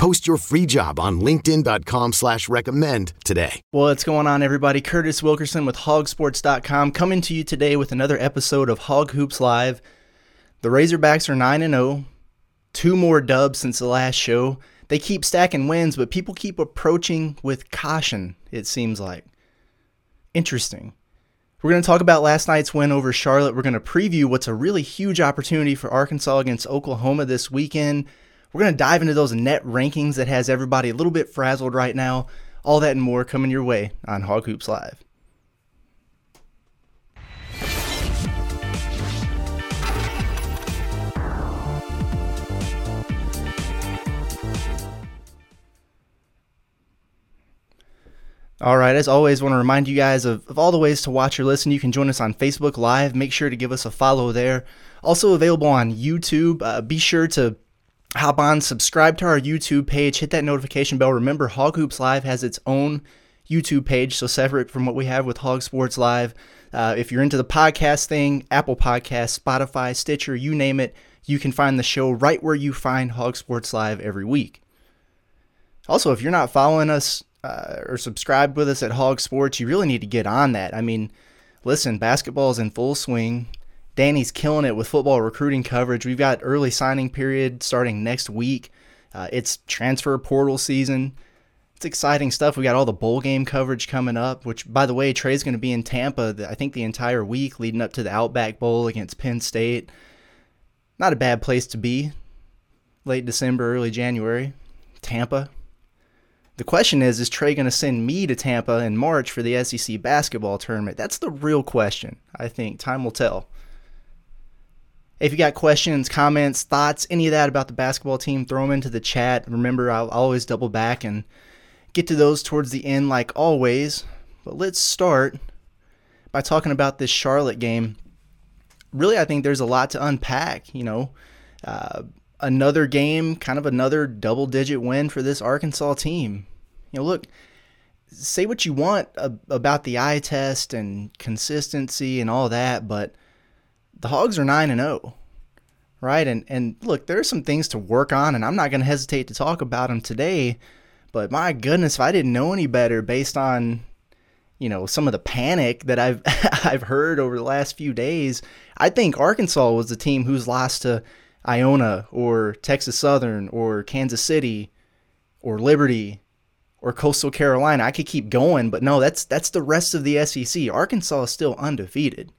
Post your free job on LinkedIn.com slash recommend today. What's going on, everybody? Curtis Wilkerson with HawgSports.com coming to you today with another episode of Hawg Hoops Live. The Razorbacks are 9 0, two more dubs since the last show. They keep stacking wins, but people keep approaching with caution, it seems like. Interesting. We're going to talk about last night's win over Charlotte. We're going to preview what's a really huge opportunity for Arkansas against Oklahoma this weekend. We're going to dive into those net rankings that has everybody a little bit frazzled right now. All that and more coming your way on Hawg Hoops Live. All right, as always, want to remind you guys of, of all the ways to watch or listen. You can join us on Facebook Live. Make sure to give us a follow there. Also available on YouTube. Uh, be sure to hop on, subscribe to our YouTube page, hit that notification bell. Remember, Hawg Hoops Live has its own YouTube page, so separate from what we have with Hawg Sports Live. Uh, if you're into the podcast thing, Apple Podcast, Spotify, Stitcher, you name it, you can find the show right where you find Hawg Sports Live every week. Also, if you're not following us uh, or subscribed with us at Hawg Sports, you really need to get on that. I mean, listen, basketball is in full swing. Danny's killing it with football recruiting coverage. We've got early signing period starting next week. Uh, it's transfer portal season. It's exciting stuff. We got all the bowl game coverage coming up, which, by the way, Trey's going to be in Tampa, I think, the entire week leading up to the Outback Bowl against Penn State. Not a bad place to be. Late December, early January. Tampa, the question is, is Trey going to send me to Tampa in March for the SEC basketball tournament? That's the real question. I think time will tell. If you got questions, comments, thoughts, any of that about the basketball team, throw them into the chat. Remember, I'll always double back and get to those towards the end, like always. But let's start by talking about this Charlotte game. Really, I think there's a lot to unpack. You know, uh, another game, kind of another double digit win for this Arkansas team. You know, look, say what you want about the eye test and consistency and all that, but the Hogs are 9 and 0. Right? And and look, there are some things to work on and I'm not going to hesitate to talk about them today, but my goodness, if I didn't know any better based on you know some of the panic that I've I've heard over the last few days, I think Arkansas was the team who's lost to Iona or Texas Southern or Kansas City or Liberty or Coastal Carolina. I could keep going, but no, that's that's the rest of the SEC. Arkansas is still undefeated.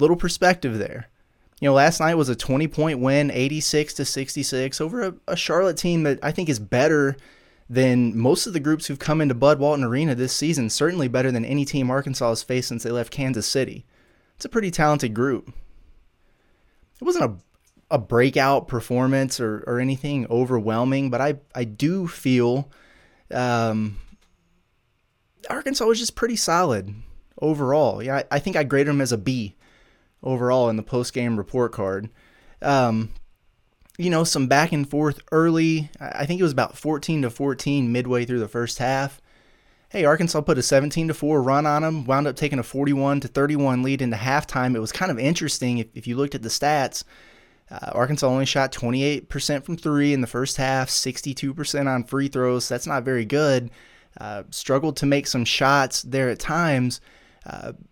Little perspective there. You know, last night was a 20 point win, 86 to 66 over a, a Charlotte team that I think is better than most of the groups who've come into Bud Walton Arena this season. Certainly better than any team Arkansas has faced since they left Kansas City. It's a pretty talented group. It wasn't a a breakout performance or, or anything overwhelming, but I, I do feel um, Arkansas was just pretty solid overall. Yeah, I, I think I grade them as a B overall in the post game report card. Um, you know, some back and forth early. I think it was about 14 to 14 midway through the first half. Hey, Arkansas put a 17 to 4 run on them, wound up taking a 41 to 31 lead into halftime. It was kind of interesting if, if you looked at the stats. Uh, Arkansas only shot 28% from three in the first half, 62% on free throws. That's not very good. Uh, struggled to make some shots there at times.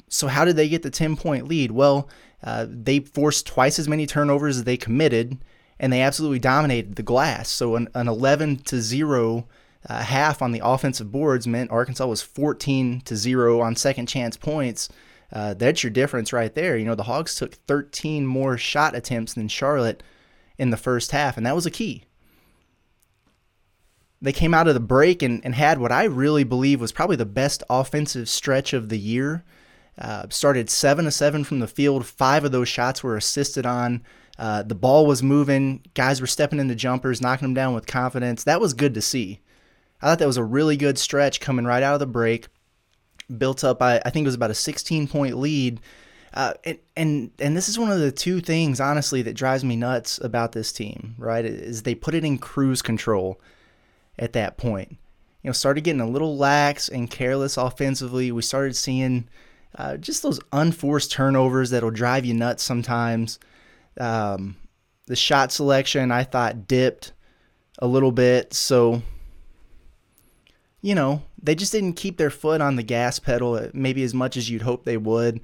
So, how did they get the 10 point lead? Well, uh, they forced twice as many turnovers as they committed, and they absolutely dominated the glass. So, an, an 11 to 0 uh, half on the offensive boards meant Arkansas was 14 to 0 on second chance points uh, that's your difference right there. You know, the Hogs took 13 more shot attempts than Charlotte in the first half, and that was a key. They came out of the break and, and had what I really believe was probably the best offensive stretch of the year. Uh, started seven to seven from the field. Five of those shots were assisted on. Uh, the ball was moving. Guys were stepping into jumpers, knocking them down with confidence. That was good to see. I thought that was a really good stretch coming right out of the break. Built up, I, I think it was about a 16 point lead. Uh, and, and and this is one of the two things, honestly, that drives me nuts about this team. Right, is they put it in cruise control at that point. You know, started getting a little lax and careless offensively. We started seeing uh, just those unforced turnovers that'll drive you nuts sometimes. Um, the shot selection I thought dipped a little bit, so you know they just didn't keep their foot on the gas pedal uh, maybe as much as you'd hope they would.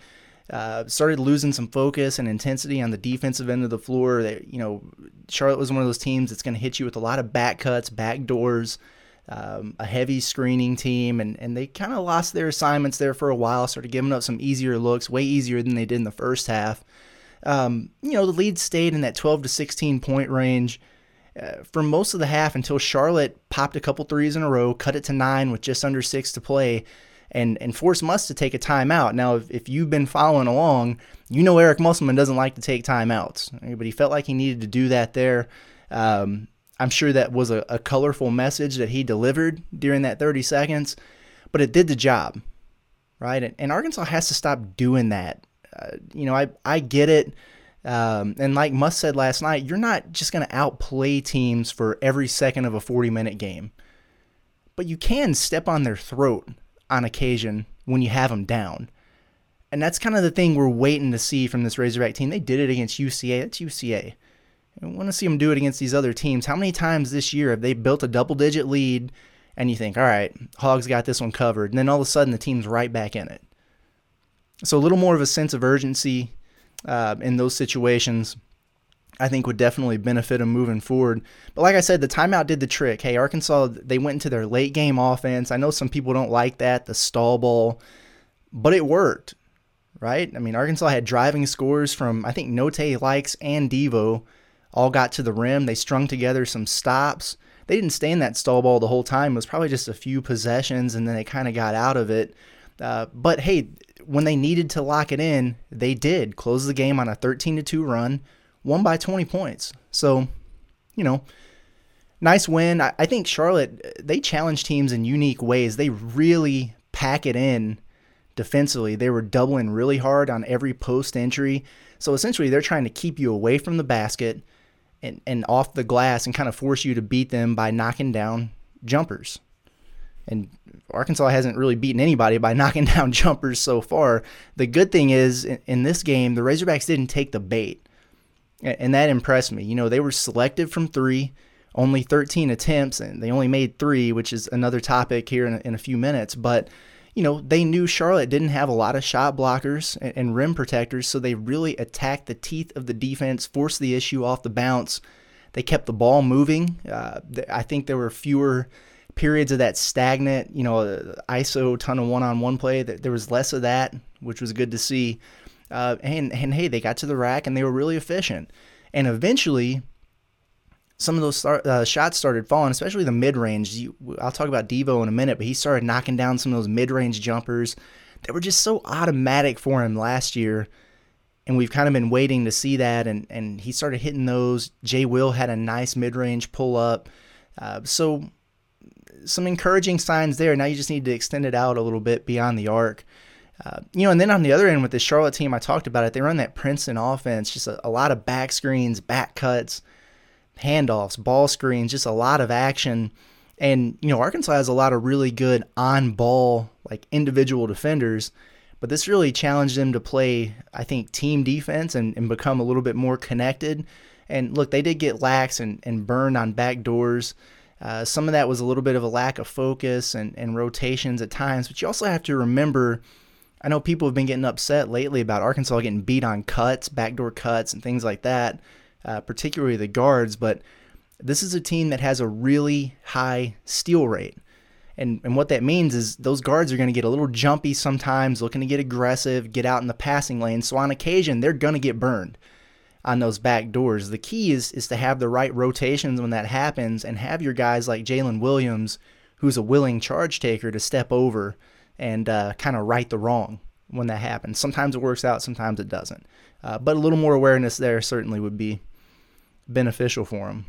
Uh, started losing some focus and intensity on the defensive end of the floor. They, you know, Charlotte was one of those teams that's going to hit you with a lot of back cuts, back doors um, a heavy screening team, and, and they kind of lost their assignments there for a while, started giving up some easier looks, way easier than they did in the first half. Um, you know, the lead stayed in that 12 to 16 point range uh, for most of the half until Charlotte popped a couple threes in a row, cut it to nine with just under six to play, and, and forced Muss to take a timeout. Now, if, if you've been following along, you know Eric Musselman doesn't like to take timeouts, but he felt like he needed to do that there. Um, I'm sure that was a, a colorful message that he delivered during that 30 seconds, but it did the job, right? And, and Arkansas has to stop doing that. Uh, you know, I, I get it. Um, and like Muss said last night, you're not just going to outplay teams for every second of a 40 minute game, but you can step on their throat on occasion when you have them down. And that's kind of the thing we're waiting to see from this Razorback team. They did it against UCA. That's UCA. I want to see them do it against these other teams. How many times this year have they built a double digit lead and you think, all right, Hogs got this one covered. And then all of a sudden the team's right back in it. So a little more of a sense of urgency uh, in those situations, I think would definitely benefit them moving forward. But like I said, the timeout did the trick. Hey, Arkansas, they went into their late game offense. I know some people don't like that, the stall ball, but it worked, right? I mean, Arkansas had driving scores from, I think, Note, Lykes, and Devo all got to the rim. They strung together some stops. They didn't stay in that stall ball the whole time. It was probably just a few possessions, and then they kind of got out of it. Uh, but hey, when they needed to lock it in, they did close the game on a 13 to 2 run, won by 20 points. So, you know, nice win. I, I think Charlotte, they challenge teams in unique ways. They really pack it in defensively. They were doubling really hard on every post entry. So essentially, they're trying to keep you away from the basket and, and off the glass and kind of force you to beat them by knocking down jumpers. And Arkansas hasn't really beaten anybody by knocking down jumpers so far. The good thing is, in, in this game, the Razorbacks didn't take the bait. And that impressed me. You know, they were selective from three, only 13 attempts, and they only made three, which is another topic here in a, in a few minutes. But you know, they knew Charlotte didn't have a lot of shot blockers and, and rim protectors, so they really attacked the teeth of the defense, forced the issue off the bounce. They kept the ball moving. Uh, I think there were fewer periods of that stagnant, you know, uh, ISO ton of one-on-one play. There was less of that, which was good to see. Uh, and and hey, they got to the rack and they were really efficient. And eventually, some of those start, uh, shots started falling, especially the mid range. I'll talk about Devo in a minute, but he started knocking down some of those mid range jumpers that were just so automatic for him last year. And we've kind of been waiting to see that. And, and he started hitting those. Jay Will had a nice mid range pull up. Uh, so, some encouraging signs there. Now you just need to extend it out a little bit beyond the arc. Uh, you know, and then on the other end with the Charlotte team, I talked about it. They run that Princeton offense, just a, a lot of back screens, back cuts handoffs, ball screens, just a lot of action. And, you know, Arkansas has a lot of really good on ball, like individual defenders, but this really challenged them to play, I think, team defense and, and become a little bit more connected. And look, they did get lax and, and burned on back doors. Uh, some of that was a little bit of a lack of focus and, and rotations at times, but you also have to remember. I know people have been getting upset lately about Arkansas getting beat on cuts, backdoor cuts, and things like that uh, particularly the guards. But this is a team that has a really high steal rate. And, and what that means is those guards are going to get a little jumpy sometimes, looking to get aggressive, get out in the passing lane. So on occasion, they're going to get burned on those back doors. The key is is to have the right rotations when that happens, and have your guys like Jaylin Williams, who's a willing charge taker, to step over and uh, kind of right the wrong when that happens. Sometimes it works out, sometimes it doesn't. Uh, but a little more awareness there certainly would be beneficial for him.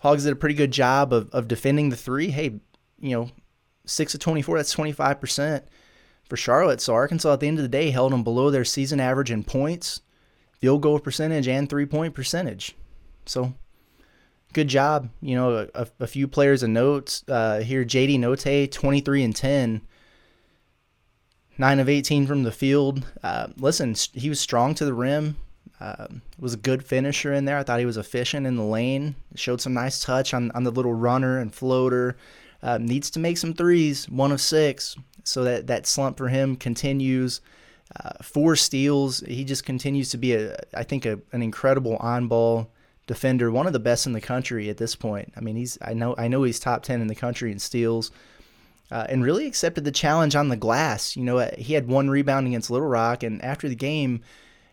Hogs did a pretty good job of, of defending the three. Hey, you know, 6 of 24, that's 25% for Charlotte. So Arkansas at the end of the day held them below their season average in points, field goal percentage, and three point percentage. So good job. You know, a, a few players of notes uh, here. JD Notae, 23 and 10. 9 of 18 from the field. Uh, listen, he was strong to the rim. Uh, was a good finisher in there. I thought he was efficient in the lane. Showed some nice touch on, on the little runner and floater. Uh, needs to make some threes, one of six, so that that slump for him continues. Uh, four steals. He just continues to be a, I think, a, an incredible on-ball defender, one of the best in the country at this point. I mean, he's I know I know he's top ten in the country in steals, uh, and really accepted the challenge on the glass. You know, uh, he had one rebound against Little Rock, and after the game,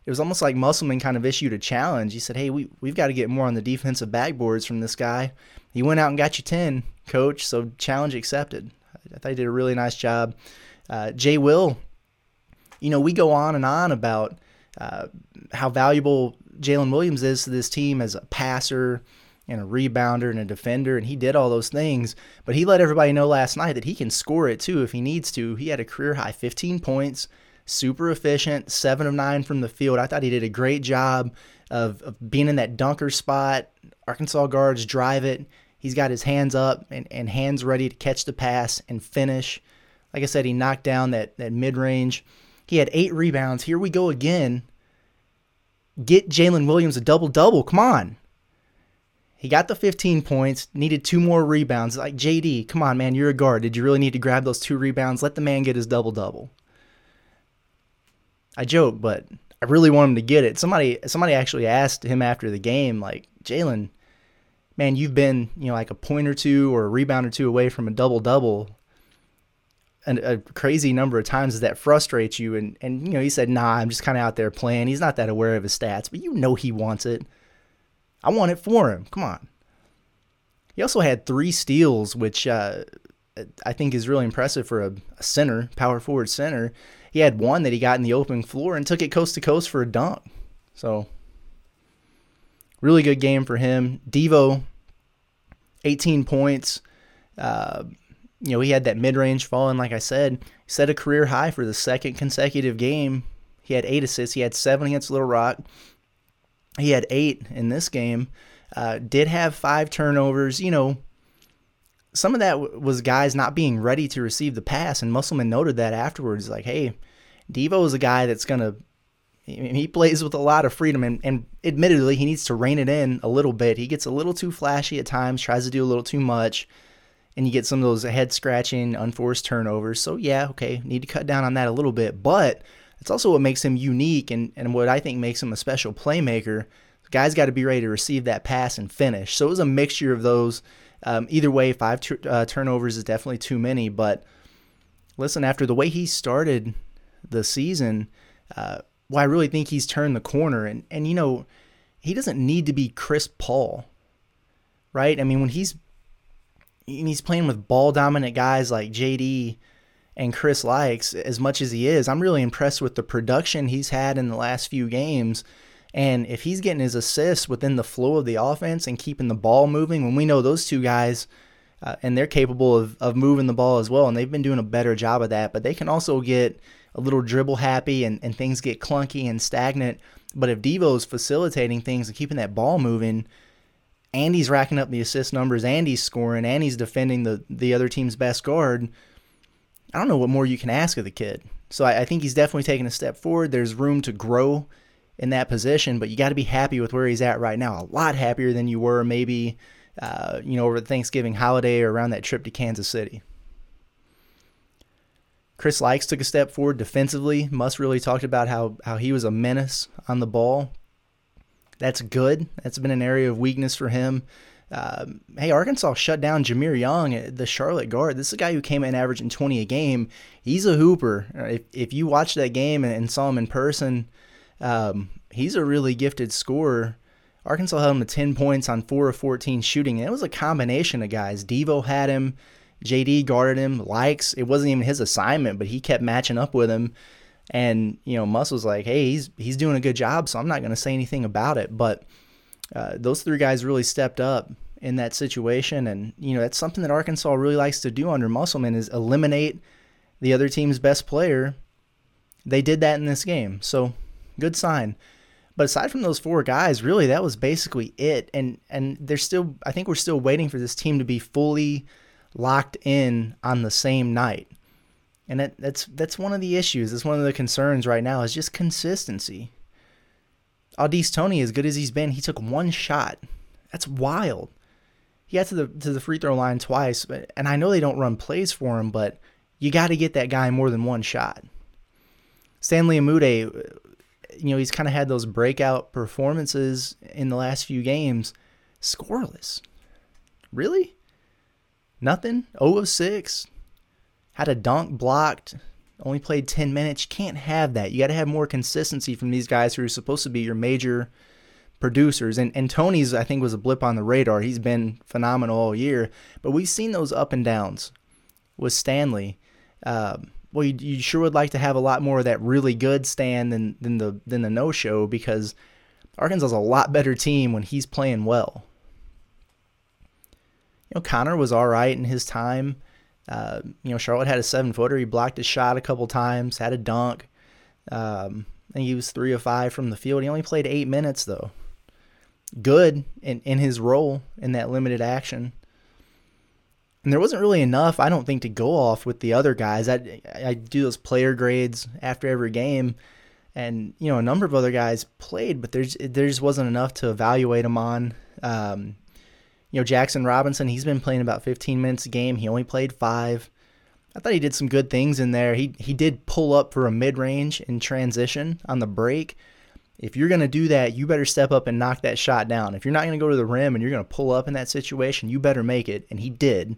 it was almost like Musselman kind of issued a challenge. He said, "Hey, we we've got to get more on the defensive backboards from this guy." He went out and got you ten, coach. So challenge accepted. I thought he did a really nice job. Uh, Jay Will, you know, we go on and on about uh, how valuable Jaylin Williams is to this team as a passer and a rebounder and a defender, and he did all those things. But he let everybody know last night that he can score it too if he needs to. He had a career high 15 points, super efficient, seven of nine from the field. I thought he did a great job of, of being in that dunker spot. Arkansas guards drive it. He's got his hands up and, and hands ready to catch the pass and finish. Like I said, he knocked down that, that mid range. He had eight rebounds. Here we go again. Get Jaylin Williams a double double. Come on. He got the 15 points, needed two more rebounds. Like, JD, come on, man, you're a guard. Did you really need to grab those two rebounds? Let the man get his double double. I joke, but I really want him to get it. Somebody somebody actually asked him after the game, like, Jaylin, man, you've been, you know, like a point or two or a rebound or two away from a double double and a crazy number of times that frustrates you and and you know he said nah i'm just kind of out there playing he's not that aware of his stats but you know he wants it I want it for him. Come on. He also had three steals, which uh, I think is really impressive for a, a, center, power forward center. He had one that he got in the open floor and took it coast to coast for a dunk. So, really good game for him. Devo, 18 points. Uh, you know, he had that mid range falling, like I said. Set a career high for the second consecutive game. He had eight assists. He had seven against Little Rock. He had eight in this game. Uh, did have five turnovers. You know, some of that w- was guys not being ready to receive the pass, and Musselman noted that afterwards. Like, hey, Devo is a guy that's gonna. He plays with a lot of freedom, and, and admittedly, he needs to rein it in a little bit. He gets a little too flashy at times, tries to do a little too much, and you get some of those head scratching, unforced turnovers. So, yeah, okay, need to cut down on that a little bit. But it's also what makes him unique and, and what I think makes him a special playmaker. The guy's got to be ready to receive that pass and finish. So it was a mixture of those. Um, either way, five uh, turnovers is definitely too many. But listen, after the way he started the season, uh, well, I really think he's turned the corner. And, and, you know, he doesn't need to be Chris Paul, right? I mean, when he's he's playing with ball dominant guys like JD and Chris Lykes as much as he is. I'm really impressed with the production he's had in the last few games. And if he's getting his assists within the flow of the offense and keeping the ball moving, when we know those two guys, uh, and they're capable of, of moving the ball as well, and they've been doing a better job of that, but they can also get a little dribble happy and, and things get clunky and stagnant. But if Devo's facilitating things and keeping that ball moving, and he's racking up the assist numbers, and he's scoring, and he's defending the, the other team's best guard – I don't know what more you can ask of the kid. So I, I think he's definitely taking a step forward. There's room to grow in that position, but you got to be happy with where he's at right now. A lot happier than you were maybe, uh, you know, over the Thanksgiving holiday or around that trip to Kansas City. Chris Lykes took a step forward defensively. Muss really talked about how, how he was a menace on the ball. That's good. That's been an area of weakness for him. Um, hey, Arkansas shut down Jahmir Young, the Charlotte guard. This is a guy who came in averaging 20 a game. He's a hooper. Uh, if, if you watched that game and saw him in person, um, he's a really gifted scorer. Arkansas held him to 10 points on 4 of 14 shooting. And it was a combination of guys. Devo had him, JD guarded him, Lykes. It wasn't even his assignment, but he kept matching up with him. And, you know, Muss was like, hey, he's, he's doing a good job, so I'm not going to say anything about it. But – uh, those three guys really stepped up in that situation. And, you know, that's something that Arkansas really likes to do under Musselman is eliminate the other team's best player. They did that in this game. So good sign. But aside from those four guys, really that was basically it. And and they're still I think we're still waiting for this team to be fully locked in on the same night. And that, that's that's one of the issues. That's one of the concerns right now is just consistency. Au'Diese Toney, as good as he's been, he took one shot. That's wild. He got to the to the free throw line twice, and I know they don't run plays for him, but you got to get that guy more than one shot. Stanley Umude, you know, he's kind of had those breakout performances in the last few games, scoreless. Really? Nothing? 0 of 6. Had a dunk blocked. Only played 10 minutes. You can't have that. You got to have more consistency from these guys who are supposed to be your major producers. And, and Toney's, I think, was a blip on the radar. He's been phenomenal all year. But we've seen those up and downs with Stanley. Um, well, you, you, sure would like to have a lot more of that really good stand than, than the than the no show because Arkansas is a lot better team when he's playing well. You know, Connor was all right in his time. Uh, you know, Charlotte had a seven footer. He blocked a shot a couple times, had a dunk. Um, and he was three of five from the field. He only played eight minutes though. Good in, in his role in that limited action. And there wasn't really enough, I don't think, to go off with the other guys. I I do those player grades after every game, and you know a number of other guys played, but there's there just wasn't enough to evaluate them on. Um, you know Jackson Robinson, he's been playing about 15 minutes a game. He only played five. I thought he did some good things in there. He he did pull up for a mid range in transition on the break. If you're going to do that, you better step up and knock that shot down. If you're not going to go to the rim and you're going to pull up in that situation, you better make it. And he did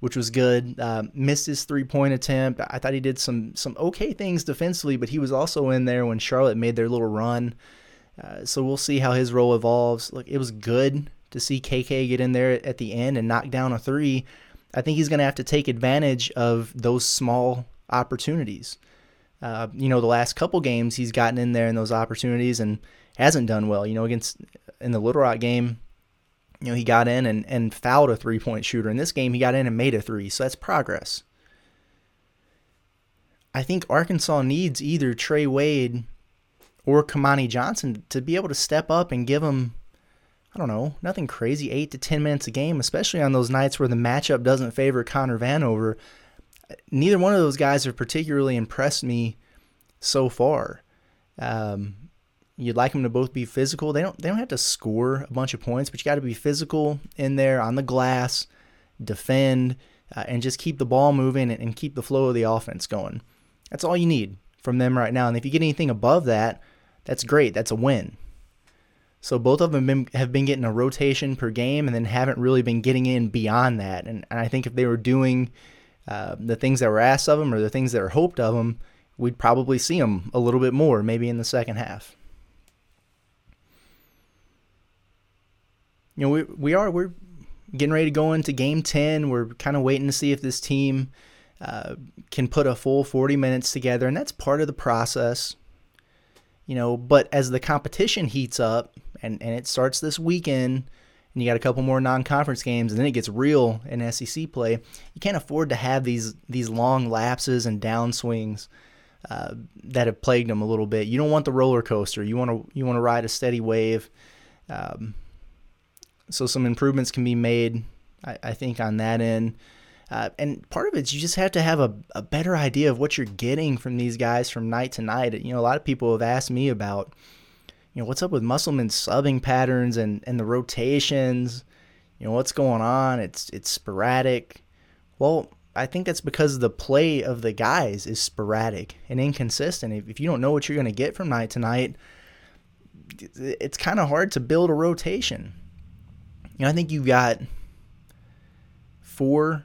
which was good. Uh, missed his three point attempt. I thought he did some some okay things defensively, but he was also in there when Charlotte made their little run. Uh, so we'll see how his role evolves. Look, it was good to see KK get in there at the end and knock down a three. I think he's going to have to take advantage of those small opportunities. Uh, you know, the last couple games he's gotten in there in those opportunities and hasn't done well. You know, against in the Little Rock game, you know, he got in and, and fouled a three point shooter. In this game, he got in and made a three. So that's progress. I think Arkansas needs either Trey Wade or Kamani Johnson to be able to step up and give them, I don't know, nothing crazy, eight to 10 minutes a game, especially on those nights where the matchup doesn't favor Connor Vanover. Neither one of those guys have particularly impressed me so far. Um, You'd like them to both be physical. They don't they don't have to score a bunch of points, but you got to be physical in there on the glass, defend, uh, and just keep the ball moving and, and keep the flow of the offense going. That's all you need from them right now. And if you get anything above that, that's great. That's a win. So both of them been, have been getting a rotation per game, and then haven't really been getting in beyond that. And, and I think if they were doing uh, the things that were asked of them or the things that are hoped of them, we'd probably see them a little bit more, maybe in the second half. you know, we we are we're getting ready to go into game 10. We're kind of waiting to see if this team uh, can put a full 40 minutes together, and that's part of the process. You know, but as the competition heats up and, and it starts this weekend, and you got a couple more non-conference games, and then it gets real in SEC play. You can't afford to have these these long lapses and downswings uh, that have plagued them a little bit. You don't want the roller coaster. You want to you want to ride a steady wave. Um, so some improvements can be made, I, I think, on that end. Uh, and part of it is you just have to have a, a better idea of what you're getting from these guys from night to night. You know, a lot of people have asked me about, you know, what's up with Musselman's subbing patterns and, and the rotations. You know, what's going on? It's it's sporadic. Well, I think that's because the play of the guys is sporadic and inconsistent. If, if you don't know what you're going to get from night to night, it's kind of hard to build a rotation. You know, I think you've got four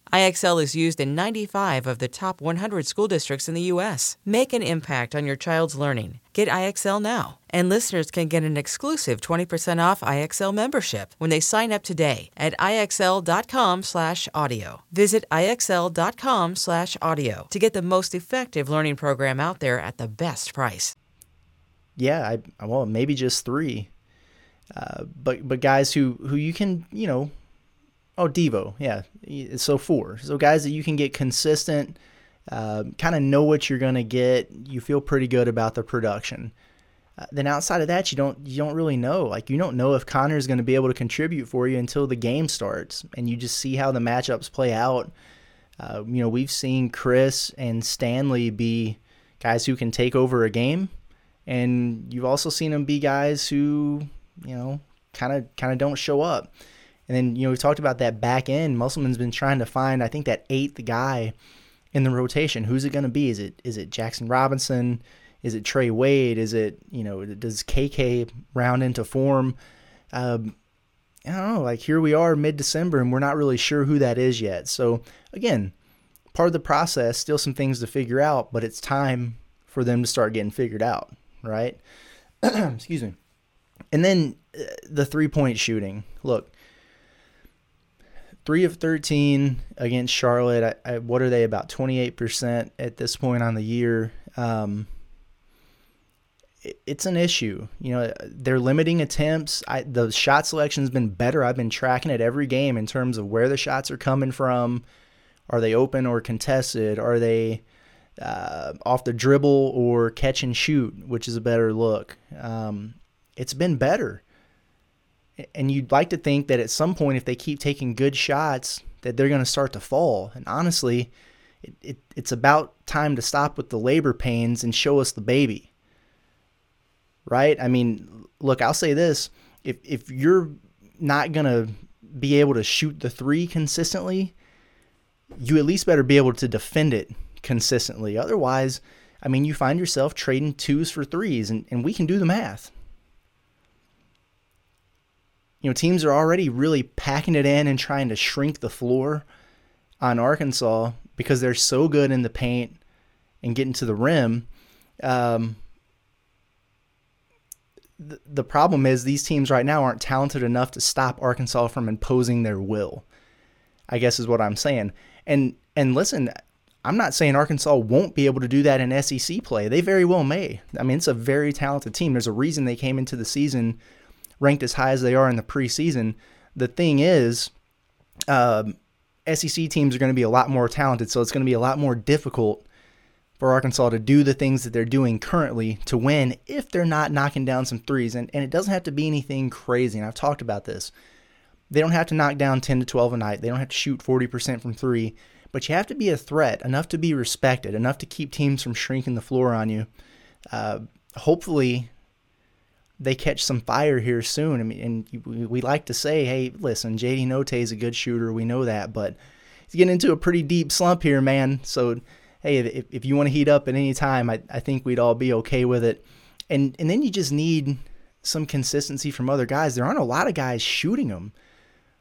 IXL is used in 95 of the top 100 school districts in the U.S. Make an impact on your child's learning. Get IXL now. And listeners can get an exclusive 20% off IXL membership when they sign up today at IXL.com slash audio. Visit IXL.com slash audio to get the most effective learning program out there at the best price. Yeah, I well maybe just three, uh, but but guys who who you can you know, oh Devo, yeah, so four. So guys that you can get consistent, uh, kind of know what you're gonna get. You feel pretty good about the production. Uh, then outside of that, you don't you don't really know. Like you don't know if Connor is going to be able to contribute for you until the game starts, and you just see how the matchups play out. Uh, you know, we've seen Chris and Stanley be guys who can take over a game, and you've also seen them be guys who you know kind of kind of don't show up. And then you know we talked about that back end. Musselman's been trying to find I think that eighth guy in the rotation. Who's it going to be? Is it is it Jackson Robinson? Is it Trey Wade? Is it you know does KK round into form? Um, I don't know. Like here we are mid December and we're not really sure who that is yet. So again, part of the process, still some things to figure out, but it's time for them to start getting figured out, right? Excuse me. And then uh, the three point shooting. Look, three of 13 against Charlotte. I, I, what are they about 28% at this point on the year? Um, it's an issue. You know, they're limiting attempts. I, the shot selection has been better. I've been tracking it every game in terms of where the shots are coming from. Are they open or contested? Are they uh, off the dribble or catch and shoot, which is a better look? Um, it's been better. And you'd like to think that at some point, if they keep taking good shots, that they're going to start to fall. And honestly, it, it, it's about time to stop with the labor pains and show us the baby right? I mean, look, I'll say this: if if you're not gonna be able to shoot the three consistently, you at least better be able to defend it consistently. Otherwise, I mean, you find yourself trading twos for threes, and, and we can do the math. You know, teams are already really packing it in and trying to shrink the floor on Arkansas because they're so good in the paint and getting to the rim. Um, the problem is these teams right now aren't talented enough to stop Arkansas from imposing their will. I guess is what I'm saying. And and listen, I'm not saying Arkansas won't be able to do that in SEC play. They very well may. I mean, it's a very talented team. There's a reason they came into the season ranked as high as they are in the preseason. The thing is, um, SEC teams are going to be a lot more talented, so it's going to be a lot more difficult for Arkansas to do the things that they're doing currently to win if they're not knocking down some threes. And, and it doesn't have to be anything crazy. And I've talked about this. They don't have to knock down 10 to 12 a night, they don't have to shoot 40% from three, but you have to be a threat, enough to be respected, enough to keep teams from shrinking the floor on you. Uh, hopefully, they catch some fire here soon. I mean, and we like to say, hey, listen, JD Notae is a good shooter. We know that, but he's getting into a pretty deep slump here, man. So hey, if, if you want to heat up at any time, I, I think we'd all be okay with it. And and then you just need some consistency from other guys. There aren't a lot of guys shooting them.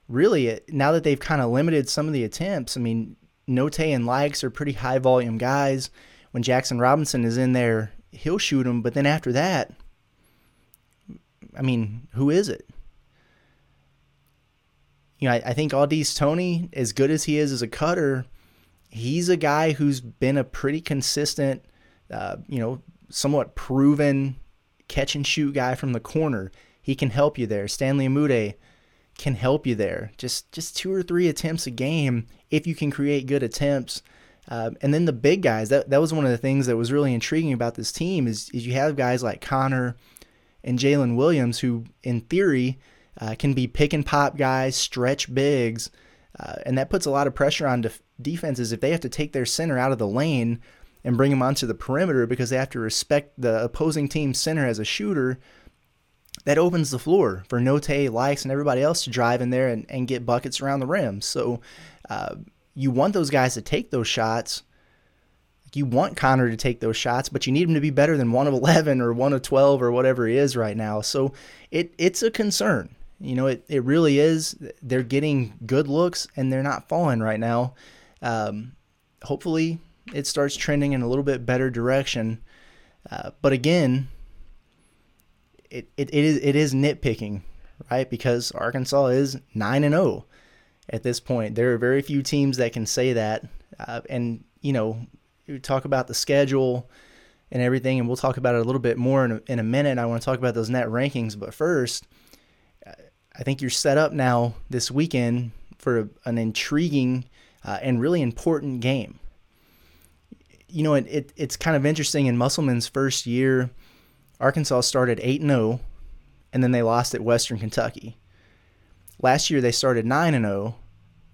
Really, eh, now that they've kind of limited some of the attempts, I mean, Note and Lykes are pretty high volume guys. When Jackson Robinson is in there, he'll shoot them. But then after that, I mean, who is it? You know, I, I think Au'Diese Toney, as good as he is as a cutter, he's a guy who's been a pretty consistent, uh, you know, somewhat proven catch and shoot guy from the corner. he can help you there. Stanley Umude can help you there. Just just two or three attempts a game if you can create good attempts. Um, and then the big guys. That that was one of the things that was really intriguing about this team is is you have guys like Connor and Jaylin Williams who, in theory, uh, can be pick and pop guys, stretch bigs, uh, and that puts a lot of pressure on def- defenses if they have to take their center out of the lane and bring him onto the perimeter because they have to respect the opposing team's center as a shooter that opens the floor for Note, Lykes, and everybody else to drive in there and, and get buckets around the rim. So uh, you want those guys to take those shots. You want Connor to take those shots, but you need him to be better than one of 11 or one of 12 or whatever he is right now. So it it's a concern. You know, it, it really is. They're getting good looks and they're not falling right now. Um, hopefully, it starts trending in a little bit better direction. Uh, but again, it, it, it is it is nitpicking, right? Because Arkansas is nine and zero oh at this point. There are very few teams that can say that. Uh, and you know, talk about the schedule and everything, and we'll talk about it a little bit more in a, in a minute. I want to talk about those net rankings, but first, I think you're set up now this weekend for an intriguing uh, and really important game. You know, it, it, it's kind of interesting in Musselman's first year Arkansas started 8 0, and then they lost at Western Kentucky. Last year they started 9 0,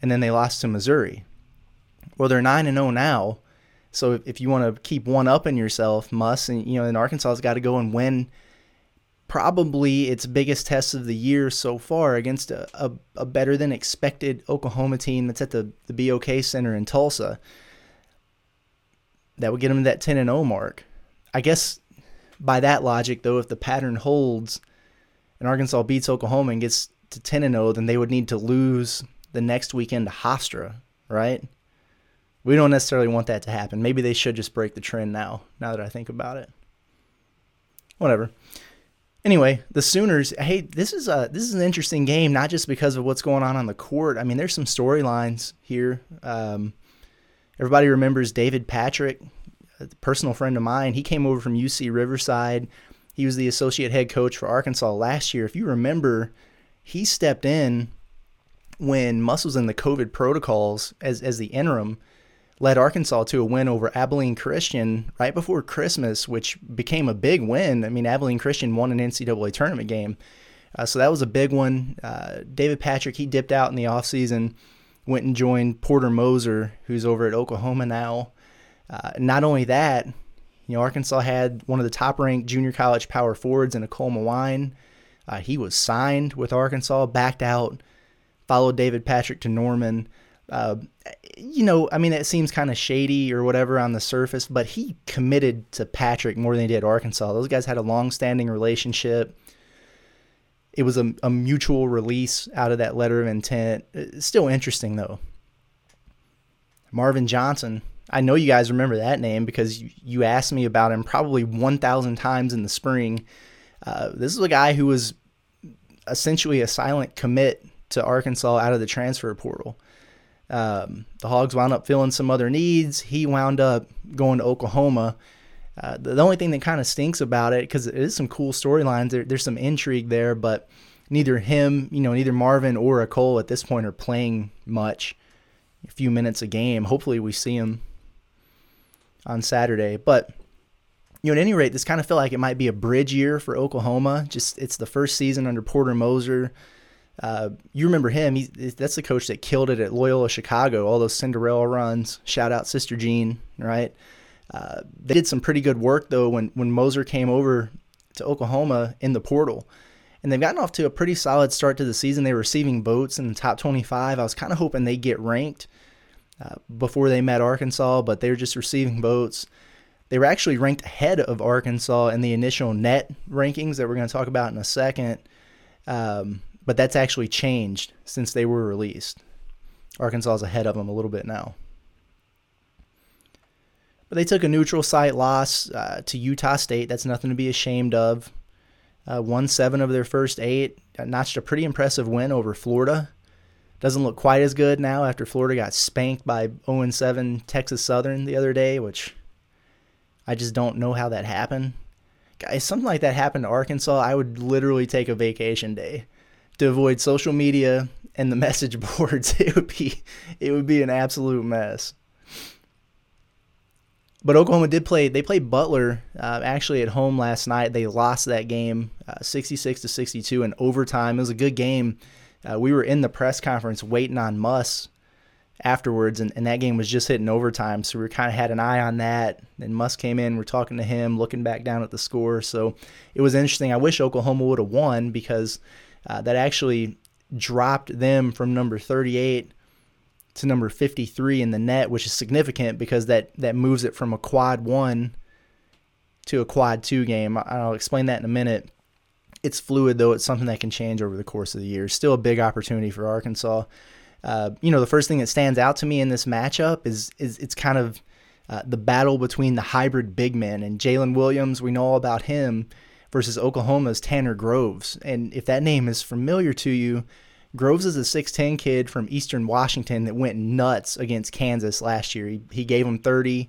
and then they lost to Missouri. Well, they're 9 0 now. So if, if you want to keep one up in yourself, Muss, and you know, and Arkansas's got to go and win probably its biggest test of the year so far against a, a, a, better than expected Oklahoma team that's at the, the BOK Center in Tulsa. That would get them to that 10 and 0 mark. I guess by that logic, though, if the pattern holds and Arkansas beats Oklahoma and gets to 10 and 0, then they would need to lose the next weekend to Hofstra, right? We don't necessarily want that to happen. Maybe they should just break the trend now, now that I think about it. Whatever. Anyway, the Sooners. Hey, this is a this is an interesting game, not just because of what's going on on the court. I mean, there's some storylines here. Um, everybody remembers David Patrick, a personal friend of mine. He came over from UC Riverside. He was the associate head coach for Arkansas last year. If you remember, he stepped in when Muscles in the COVID protocols as, as the interim, led Arkansas to a win over Abilene Christian right before Christmas, which became a big win. I mean, Abilene Christian won an NCAA tournament game. Uh, so that was a big one. Uh, David Patrick, he dipped out in the offseason, went and joined Porter Moser, who's over at Oklahoma now. Uh, not only that, you know, Arkansas had one of the top ranked junior college power forwards in Nicole Mawein. Uh, he was signed with Arkansas, backed out, followed David Patrick to Norman. Uh, you know, I mean, it seems kind of shady or whatever on the surface, but he committed to Patrick more than he did Arkansas. Those guys had a long standing relationship. It was a, a mutual release out of that letter of intent. It's still interesting, though. Marvin Johnson, I know you guys remember that name because you, you asked me about him probably 1,000 times in the spring. Uh, this is a guy who was essentially a silent commit to Arkansas out of the transfer portal. Um, the Hogs wound up filling some other needs. He wound up going to Oklahoma. Uh, the, the, only thing that kind of stinks about it, because it is some cool storylines, there, there's some intrigue there, but neither him, you know, neither Marvin or Cole at this point are playing much, a few minutes a game. Hopefully, we see him on Saturday. But you know, at any rate, this kind of felt like it might be a bridge year for Oklahoma. Just it's the first season under Porter Moser. Uh, you remember him? He, that's the coach that killed it at Loyola Chicago. All those Cinderella runs. Shout out Sister Jean, right? Uh, they did some pretty good work though when when Moser came over to Oklahoma in the portal, and they've gotten off to a pretty solid start to the season. They were receiving votes in the top 25. I was kind of hoping they'd get ranked uh, before they met Arkansas, but they were just receiving votes. They were actually ranked ahead of Arkansas in the initial net rankings that we're going to talk about in a second. Um, but that's actually changed since they were released. Arkansas is ahead of them a little bit now. But they took a neutral site loss uh, to Utah State. That's nothing to be ashamed of. Uh, won seven of their first eight. Notched a pretty impressive win over Florida. Doesn't look quite as good now after Florida got spanked by 0 7 Texas Southern the other day, which I just don't know how that happened. guys, something like that happened to Arkansas, I would literally take a vacation day to avoid social media and the message boards. It would be it would be an absolute mess. But Oklahoma did play. They played Butler uh, actually at home last night. They lost that game, uh, 66 to 62 in overtime. It was a good game. Uh, we were in the press conference waiting on Muss afterwards, and, and that game was just hitting overtime. So we kind of had an eye on that. And Muss came in. We're talking to him, looking back down at the score. So it was interesting. I wish Oklahoma would have won because uh, that actually dropped them from number 38 to number 53 in the net, which is significant because that, that moves it from a quad one to a quad two game. I'll explain that in a minute. It's fluid, though. It's something that can change over the course of the year. Still a big opportunity for Arkansas. Uh, you know, the first thing that stands out to me in this matchup is is it's kind of uh, the battle between the hybrid big men and Jaylin Williams. We know all about him versus Oklahoma's Tanner Groves. And if that name is familiar to you, Groves is a 6'10 kid from Eastern Washington that went nuts against Kansas last year. He, he gave him 30.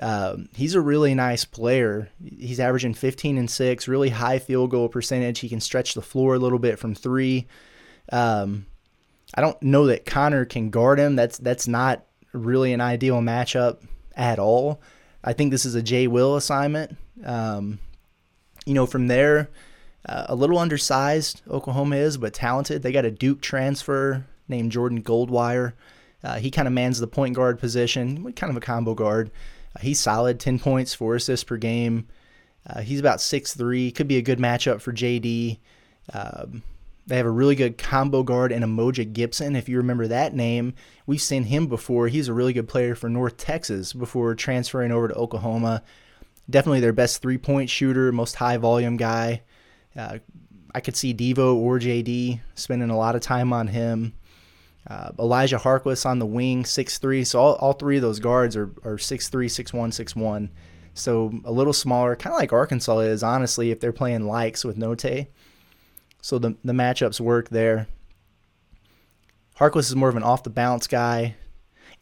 Um, he's a really nice player. He's averaging 15 and 6, really high field goal percentage. He can stretch the floor a little bit from three. Um, I don't know that Connor can guard him. That's that's not really an ideal matchup at all. I think this is a Jay Will assignment. Um, you know, from there, uh, a little undersized, Oklahoma is, but talented. They got a Duke transfer named Jordan Goldwire. Uh, he kind of mans the point guard position, kind of a combo guard. Uh, he's solid, 10 points, 4 assists per game. Uh, he's about 6'3, could be a good matchup for JD. Um, they have a really good combo guard in Umoja Gibson. If you remember that name, we've seen him before. He's a really good player for North Texas before transferring over to Oklahoma. Definitely their best three point shooter, most high volume guy. Uh, I could see Devo or JD spending a lot of time on him. Uh, Elijah Harkless on the wing, six three. So all, all three of those guards are, are 6'3", 6'1", 6'1". So a little smaller, kind of like Arkansas is, honestly, if they're playing Lykes with Notae. So the, the matchups work there. Harkless is more of an off the bounce guy.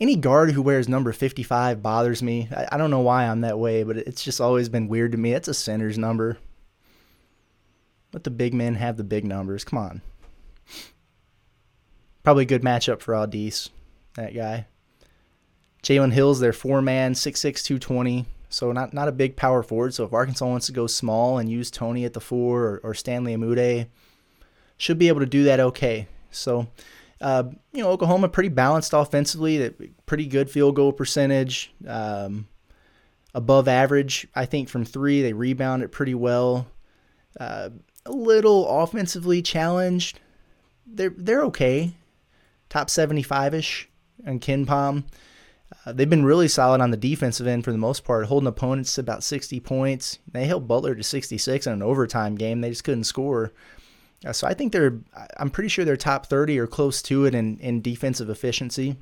Any guard who wears number 55 bothers me. I, I don't know why I'm that way, but it's just always been weird to me. It's a center's number. Let the big men have the big numbers. Come on. Probably a good matchup for Au'Diese, that guy. Jalen Hill's their four man, 6'6, 220. So not not a big power forward. So if Arkansas wants to go small and use Toney at the four or, or Stanley Umude, should be able to do that okay. So, uh, you know, Oklahoma pretty balanced offensively, pretty good field goal percentage, um, above average. I think from three they rebound it pretty well. Uh, a little offensively challenged. They're they're okay, top 75 ish on KenPom. Uh, they've been really solid on the defensive end for the most part, holding opponents to about 60 points. They held Butler to 66 in an overtime game. They just couldn't score. Uh, so I think they're, I'm pretty sure they're top 30 or close to it in, in defensive efficiency.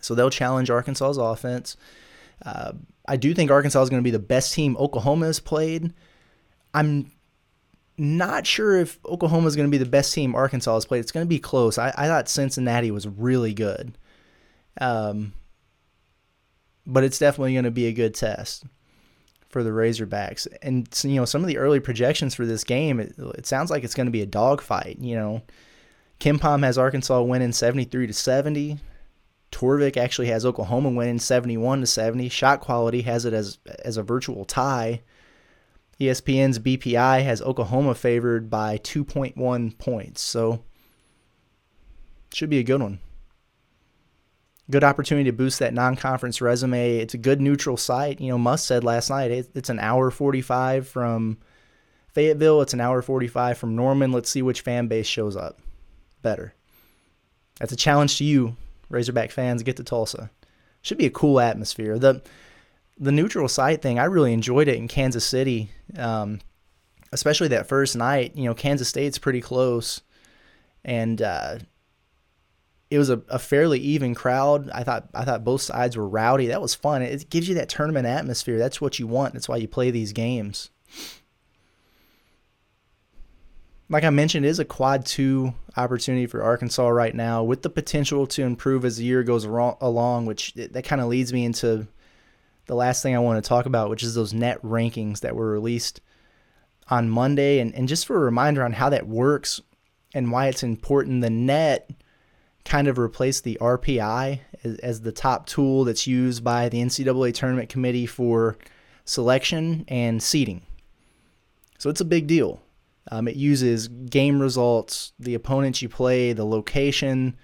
So they'll challenge Arkansas's offense. Uh, I do think Arkansas is going to be the best team Oklahoma has played. I'm not sure if Oklahoma is going to be the best team Arkansas has played. It's going to be close. I, I thought Cincinnati was really good. Um, but it's definitely going to be a good test for the Razorbacks. And you know, some of the early projections for this game, it, it sounds like it's going to be a dogfight. You know, KenPom has Arkansas winning 73 to 70. Torvik actually has Oklahoma winning 71 to 70. Shot quality has it as as a virtual tie. ESPN's BPI has Oklahoma favored by 2.1 points. So should be a good one. Good opportunity to boost that non-conference resume. It's a good neutral site. You know, Muss said last night it's an hour 45 from Fayetteville. It's an hour 45 from Norman. Let's see which fan base shows up better. That's a challenge to you, Razorback fans. Get to Tulsa. Should be a cool atmosphere. The the neutral site thing, I really enjoyed it in Kansas City, um, especially that first night. You know, Kansas State's pretty close, and uh, it was a, a, fairly even crowd. I thought I thought both sides were rowdy. That was fun. It gives you that tournament atmosphere. That's what you want. That's why you play these games. Like I mentioned, it is a quad two opportunity for Arkansas right now, with the potential to improve as the year goes along. Which that kind of leads me into the last thing I want to talk about, which is those net rankings that were released on Monday. And, and just for a reminder on how that works and why it's important, the net kind of replace the RPI as, as the top tool that's used by the NCAA tournament committee for selection and seeding. So it's a big deal. Um, it uses game results, the opponents you play, the location,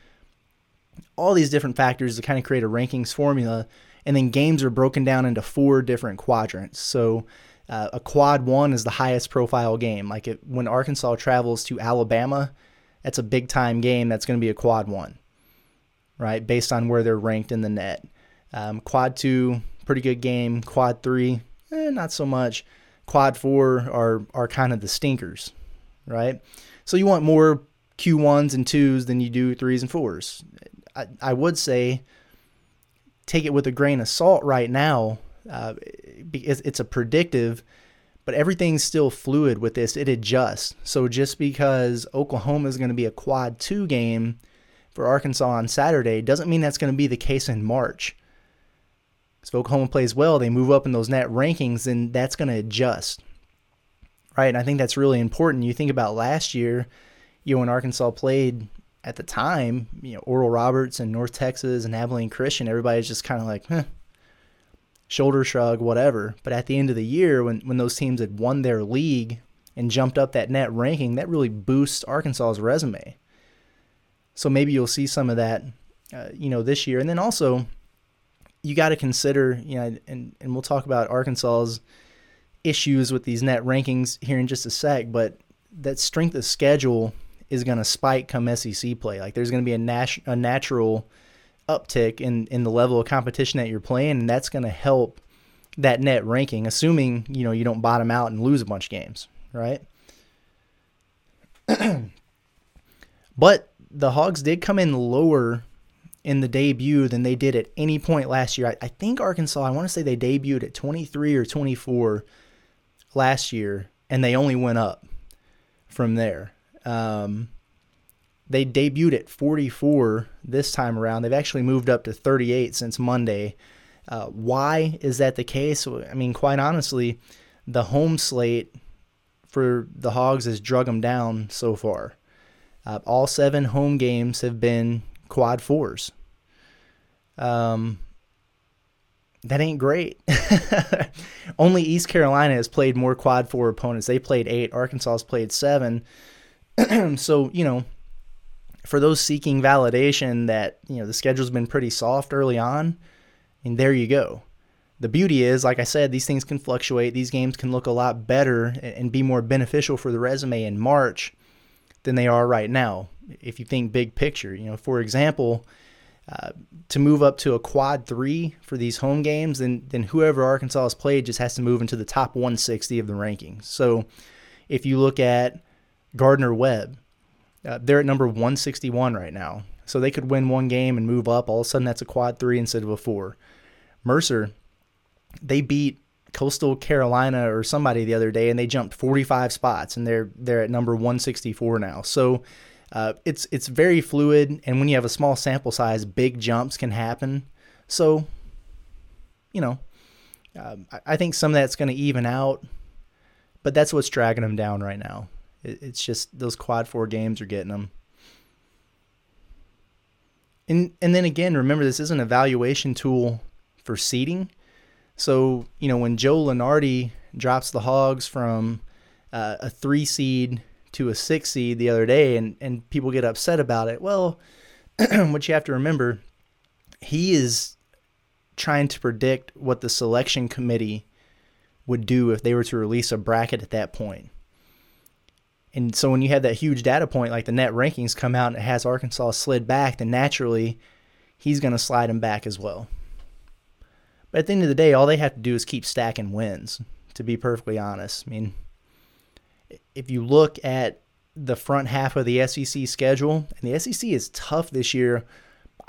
all these different factors to kind of create a rankings formula. And then games are broken down into four different quadrants. So uh, a quad one is the highest profile game. Like it, when Arkansas travels to Alabama, that's a big time game. That's going to be a quad one, right? Based on where they're ranked in the net. Um, quad two, pretty good game. Quad three, eh, not so much. Quad four are are kind of the stinkers, right? So you want more Q1s and twos than you do threes and fours. I, I would say take it with a grain of salt right now. Uh, it's, it's a predictive, but everything's still fluid with this. It adjusts. So just because Oklahoma is going to be a quad two game for Arkansas on Saturday doesn't mean that's going to be the case in March. If Oklahoma plays well, they move up in those net rankings, and that's going to adjust. Right. And I think that's really important. You think about last year, you know, when Arkansas played at the time, you know, Oral Roberts and North Texas and Abilene Christian, everybody's just kind of like, huh, shoulder shrug, whatever. But at the end of the year, when, when those teams had won their league and jumped up that net ranking, that really boosts Arkansas's resume. So maybe you'll see some of that, uh, you know, this year. And then also, you got to consider, you know, and, and we'll talk about Arkansas's issues with these net rankings here in just a sec, but that strength of schedule is going to spike come SEC play. Like there's going to be a, nat- a natural uptick in, in the level of competition that you're playing, and that's going to help that net ranking, assuming you know you don't bottom out and lose a bunch of games, right? but the Hogs did come in lower in the debut than they did at any point last year. I, I think Arkansas, I want to say they debuted at 23 or 24 last year, and they only went up from there. Um, they debuted at 44 this time around. They've actually moved up to 38 since Monday. Uh, why is that the case? I mean, quite honestly, the home slate for the Hogs has drug them down so far. Uh, all seven home games have been quad fours. Um, that ain't great. Only East Carolina has played more quad four opponents. They played eight. Arkansas has played seven. so, you know, for those seeking validation that, you know, the schedule's been pretty soft early on, and there you go. The beauty is, like I said, these things can fluctuate. These games can look a lot better and be more beneficial for the resume in March than they are right now. If you think big picture, you know, for example, uh, to move up to a quad three for these home games, then then whoever Arkansas has played just has to move into the top 160 of the rankings. So if you look at Gardner Webb, uh, they're at number 161 right now. So they could win one game and move up. All of a sudden, that's a quad three instead of a four. Mercer, they beat Coastal Carolina or somebody the other day, and they jumped 45 spots, and they're they're at number 164 now. So uh, it's it's very fluid, and when you have a small sample size, big jumps can happen. So, you know, uh, I think some of that's going to even out, but that's what's dragging them down right now. It, it's just those quad four games are getting them. And and then again, remember this is an evaluation tool for seeding. So you know when Joe Lunardi drops the Hogs from uh, a three seed to a six seed the other day, and and people get upset about it. Well, what you have to remember, he is trying to predict what the selection committee would do if they were to release a bracket at that point. And so when you have that huge data point, like the net rankings come out and it has Arkansas slid back, then naturally he's going to slide him back as well. But at the end of the day, all they have to do is keep stacking wins, to be perfectly honest. I mean, if you look at the front half of the SEC schedule, and the SEC is tough this year,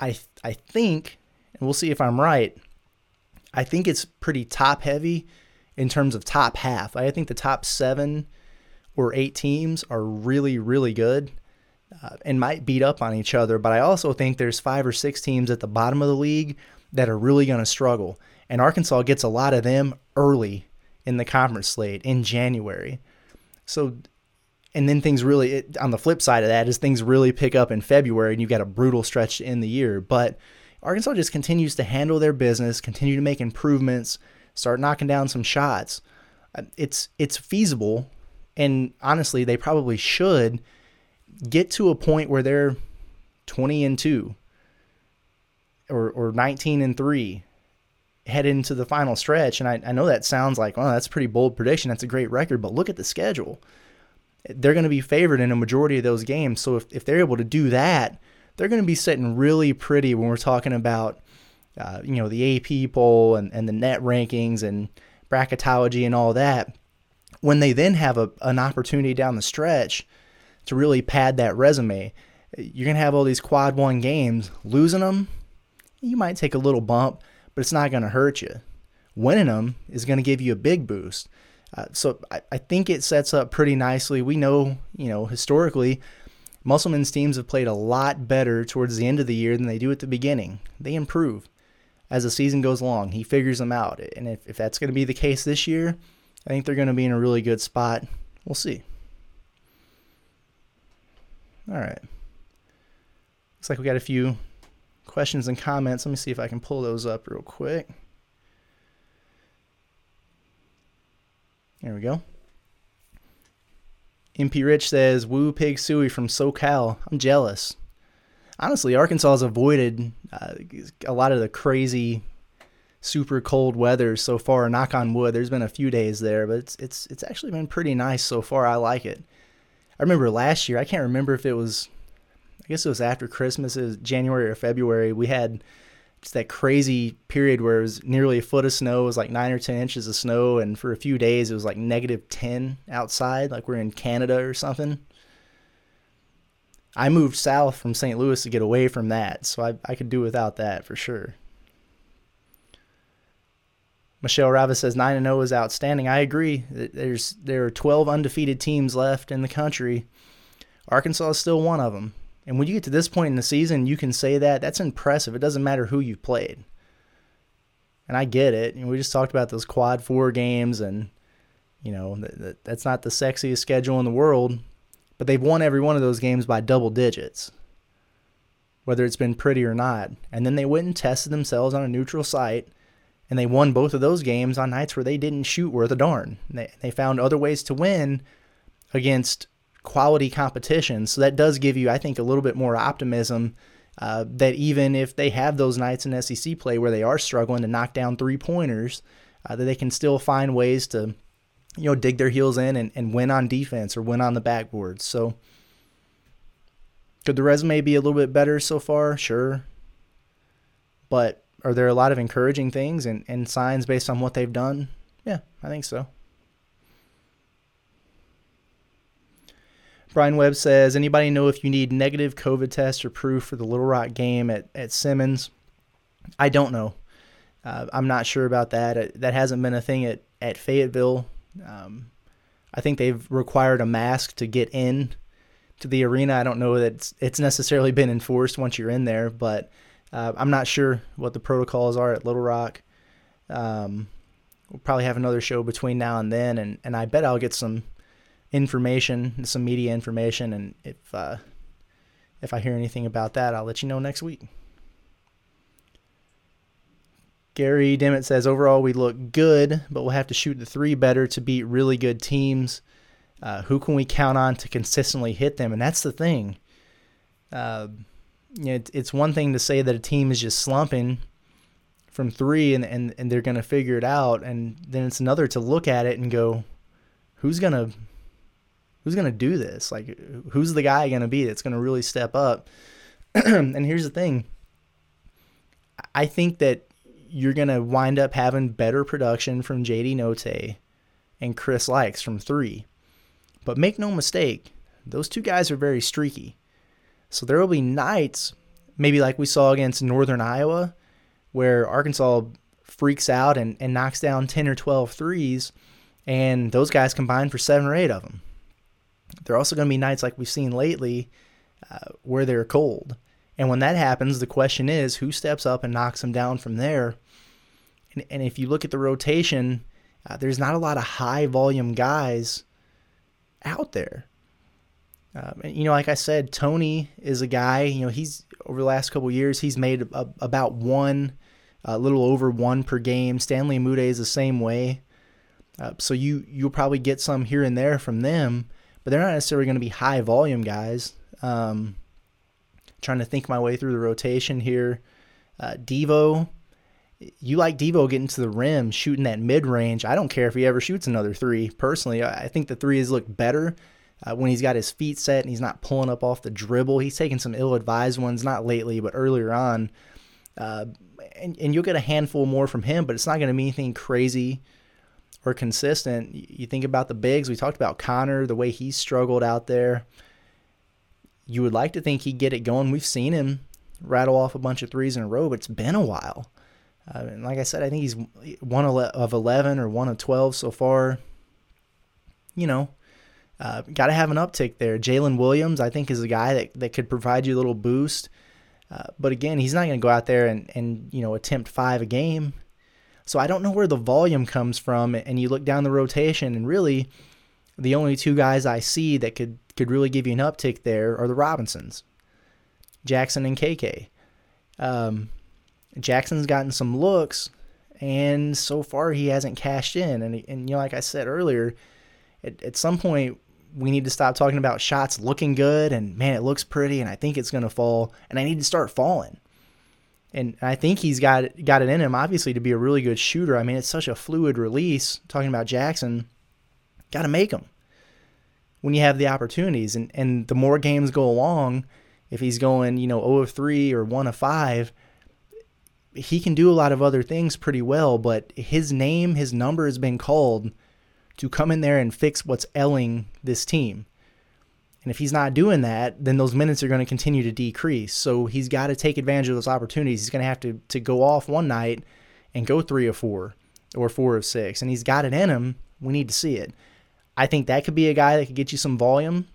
I I think, and we'll see if I'm right. I think it's pretty top heavy in terms of top half. I think the top seven or eight teams are really really good uh, and might beat up on each other. But I also think there's five or six teams at the bottom of the league that are really going to struggle, and Arkansas gets a lot of them early in the conference slate in January. So, and then things really, it, on the flip side of that, is things really pick up in February and you've got a brutal stretch in the year. But Arkansas just continues to handle their business, continue to make improvements, start knocking down some shots. Uh, it's it's feasible, and honestly, they probably should get to a point where they're 20 and 2 or, or 19 and 3 head into the final stretch. And I, I know that sounds like, well, that's a pretty bold prediction. That's a great record, but look at the schedule. They're going to be favored in a majority of those games. So if, if they're able to do that, they're going to be sitting really pretty when we're talking about, uh, you know, the AP poll and, and the net rankings and bracketology and all that. When they then have a, an opportunity down the stretch to really pad that resume, you're going to have all these quad one games. Losing them, you might take a little bump, but it's not going to hurt you. Winning them is going to give you a big boost. Uh, so I, I think it sets up pretty nicely. We know, you know, historically, Musselman's teams have played a lot better towards the end of the year than they do at the beginning. They improve as the season goes along. He figures them out. And if, if that's going to be the case this year, I think they're going to be in a really good spot. We'll see. All right. Looks like we got a few questions and comments. Let me see if I can pull those up real quick. There we go. MP Rich says, Woo Pig Sooie from SoCal. I'm jealous. Honestly, Arkansas has avoided uh, a lot of the crazy, super cold weather so far. Knock on wood. There's been a few days there, but it's it's it's actually been pretty nice so far. I like it. I remember last year. I can't remember if it was I guess it was after Christmas, it January or February. We had just that crazy period where it was nearly a foot of snow. It was like nine or 10 inches of snow. And for a few days, it was like negative 10 outside, like we're in Canada or something. I moved south from St. Louis to get away from that. So I, I could do without that for sure. Michelle Rava says 9 and 0 is outstanding. I agree. There's there are 12 undefeated teams left in the country. Arkansas is still one of them. And when you get to this point in the season, you can say that. That's impressive. It doesn't matter who you've played. And I get it. And we just talked about those quad four games, and, you know, that, that's not the sexiest schedule in the world. But they've won every one of those games by double digits, whether it's been pretty or not. And then they went and tested themselves on a neutral site, and they won both of those games on nights where they didn't shoot worth a darn. They, they found other ways to win against quality competition. So that does give you, I think, a little bit more optimism uh, that even if they have those nights in SEC play where they are struggling to knock down three pointers, uh, that they can still find ways to, you know, dig their heels in and, and win on defense or win on the backboard. So could the resume be a little bit better so far? Sure. But are there a lot of encouraging things and, and signs based on what they've done? Yeah, I think so. Brian Webb says, anybody know if you need negative COVID test or proof for the Little Rock game at, at Simmons? I don't know. Uh, I'm not sure about that. Uh, that hasn't been a thing at, at Fayetteville. Um, I think they've required a mask to get in to the arena. I don't know that it's, it's necessarily been enforced once you're in there, but uh, I'm not sure what the protocols are at Little Rock. Um, we'll probably have another show between now and then, and, and I bet I'll get some – information, some media information, and if uh, if I hear anything about that, I'll let you know next week. Gary Dimmitt says overall we look good, but we'll have to shoot the three better to beat really good teams. Uh, who can we count on to consistently hit them? And that's the thing. Uh, it, it's one thing to say that a team is just slumping from three and, and, and they're going to figure it out. And then it's another to look at it and go, who's going to who's going to do this? Like, who's the guy going to be that's going to really step up? and here's the thing I think that you're going to wind up having better production from JD Notae and Chris Lykes from three. But make no mistake, those two guys are very streaky. So there will be nights, maybe like we saw against Northern Iowa, where Arkansas freaks out and, and knocks down 10 or 12 threes, and those guys combine for seven or eight of them. There are also going to be nights like we've seen lately uh, where they're cold. And when that happens, the question is who steps up and knocks them down from there? And, and if you look at the rotation, uh, there's not a lot of high volume guys out there. Um, and, you know, like I said, Toney is a guy. You know, he's over the last couple years, he's made a, about one, a little over one per game. Stanley Umude is the same way. Uh, so you you'll probably get some here and there from them, but they're not necessarily going to be high volume guys. Um, trying to think my way through the rotation here. Uh, Devo, you like Devo getting to the rim, shooting that mid range. I don't care if he ever shoots another three. Personally, I think the three has looked better uh, when he's got his feet set and he's not pulling up off the dribble. He's taking some ill advised ones, not lately, but earlier on. Uh, and, and you'll get a handful more from him, but it's not going to be anything crazy or consistent. You think about the bigs. We talked about Connor, the way he struggled out there. You would like to think he'd get it going. We've seen him rattle off a bunch of threes in a row, but it's been a while. Uh, and like I said, I think he's one of 11 or one of 12 so far. You know, uh, got to have an uptick there. Jaylin Williams, I think, is a guy that, that could provide you a little boost. Uh, but again, he's not going to go out there and, and you know attempt five a game. So I don't know where the volume comes from. And you look down the rotation, and really, the only two guys I see that could could really give you an uptick there are the Robinsons, Jackson and KK. Um, Jackson's gotten some looks, and so far he hasn't cashed in. And, and you know, like I said earlier, at, at some point we need to stop talking about shots looking good and man, it looks pretty, and I think it's going to fall, and I need to start falling. And I think he's got got it in him, obviously, to be a really good shooter. I mean, it's such a fluid release. Talking about Jackson, got to make them when you have the opportunities. And and the more games go along, if he's going, you know, 0 of 3 or 1 of 5, he can do a lot of other things pretty well, but his name, his number has been called to come in there and fix what's ailing this team. And if he's not doing that, then those minutes are going to continue to decrease. So he's got to take advantage of those opportunities. He's going to have to, to go off one night and go three or four or four of six. And he's got it in him. We need to see it. I think that could be a guy that could get you some volume.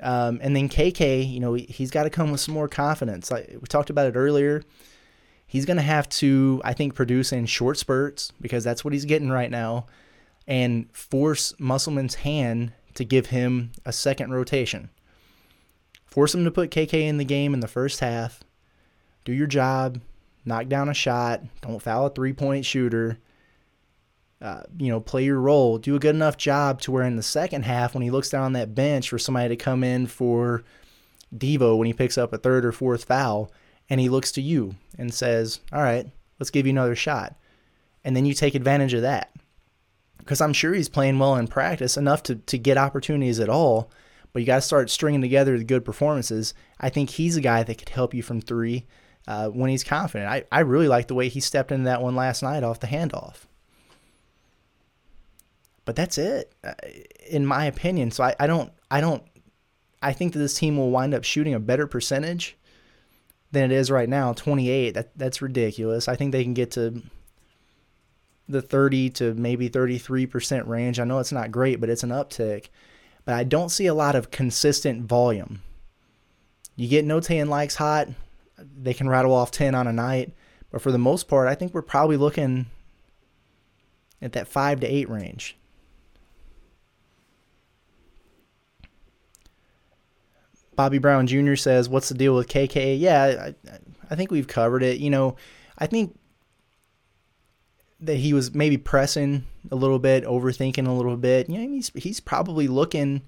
Um, and then KK, you know, he's got to come with some more confidence. Like we talked about it earlier he's going to have to, I think, produce in short spurts because that's what he's getting right now and force Musselman's hand to give him a second rotation. Force him to put KK in the game in the first half. Do your job. Knock down a shot. Don't foul a three point shooter. Uh, you know, play your role. Do a good enough job to where in the second half, when he looks down on that bench for somebody to come in for Devo when he picks up a third or fourth foul, and he looks to you and says, All right, let's give you another shot. And then you take advantage of that. Because I'm sure he's playing well in practice, enough to, to get opportunities at all. But you got to start stringing together the good performances. I think he's a guy that could help you from three uh, when he's confident. I, I really like the way he stepped into that one last night off the handoff. But that's it, uh, in my opinion. So I, I don't I don't I think that this team will wind up shooting a better percentage than it is right now. 28. That that's ridiculous. I think they can get to the 30 to maybe 33% range. I know it's not great, but it's an uptick. But I don't see a lot of consistent volume. You get no and Lykes hot, they can rattle off 10 on a night. But for the most part, I think we're probably looking at that 5 to 8 range. Bobby Brown Jr. says, "What's the deal with KK?" Yeah, I, I think we've covered it. You know, I think that he was maybe pressing a little bit, overthinking a little bit. You know, he's he's probably looking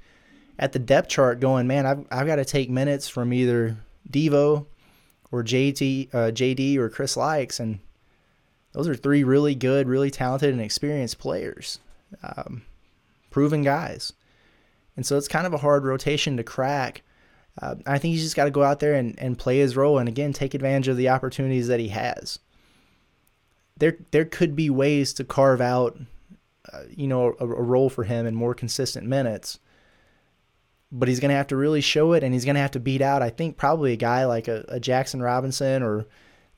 at the depth chart, going, "Man, I've I've got to take minutes from either Devo or JT, uh, JD or Chris Lykes, and those are three really good, really talented, and experienced players, um, proven guys." And so it's kind of a hard rotation to crack uh, I think he's just got to go out there and, and play his role and again take advantage of the opportunities that he has. There there could be ways to carve out, uh, you know, a, a, role for him in more consistent minutes. But he's going to have to really show it, and he's going to have to beat out. I think probably a guy like a, a Jackson Robinson, or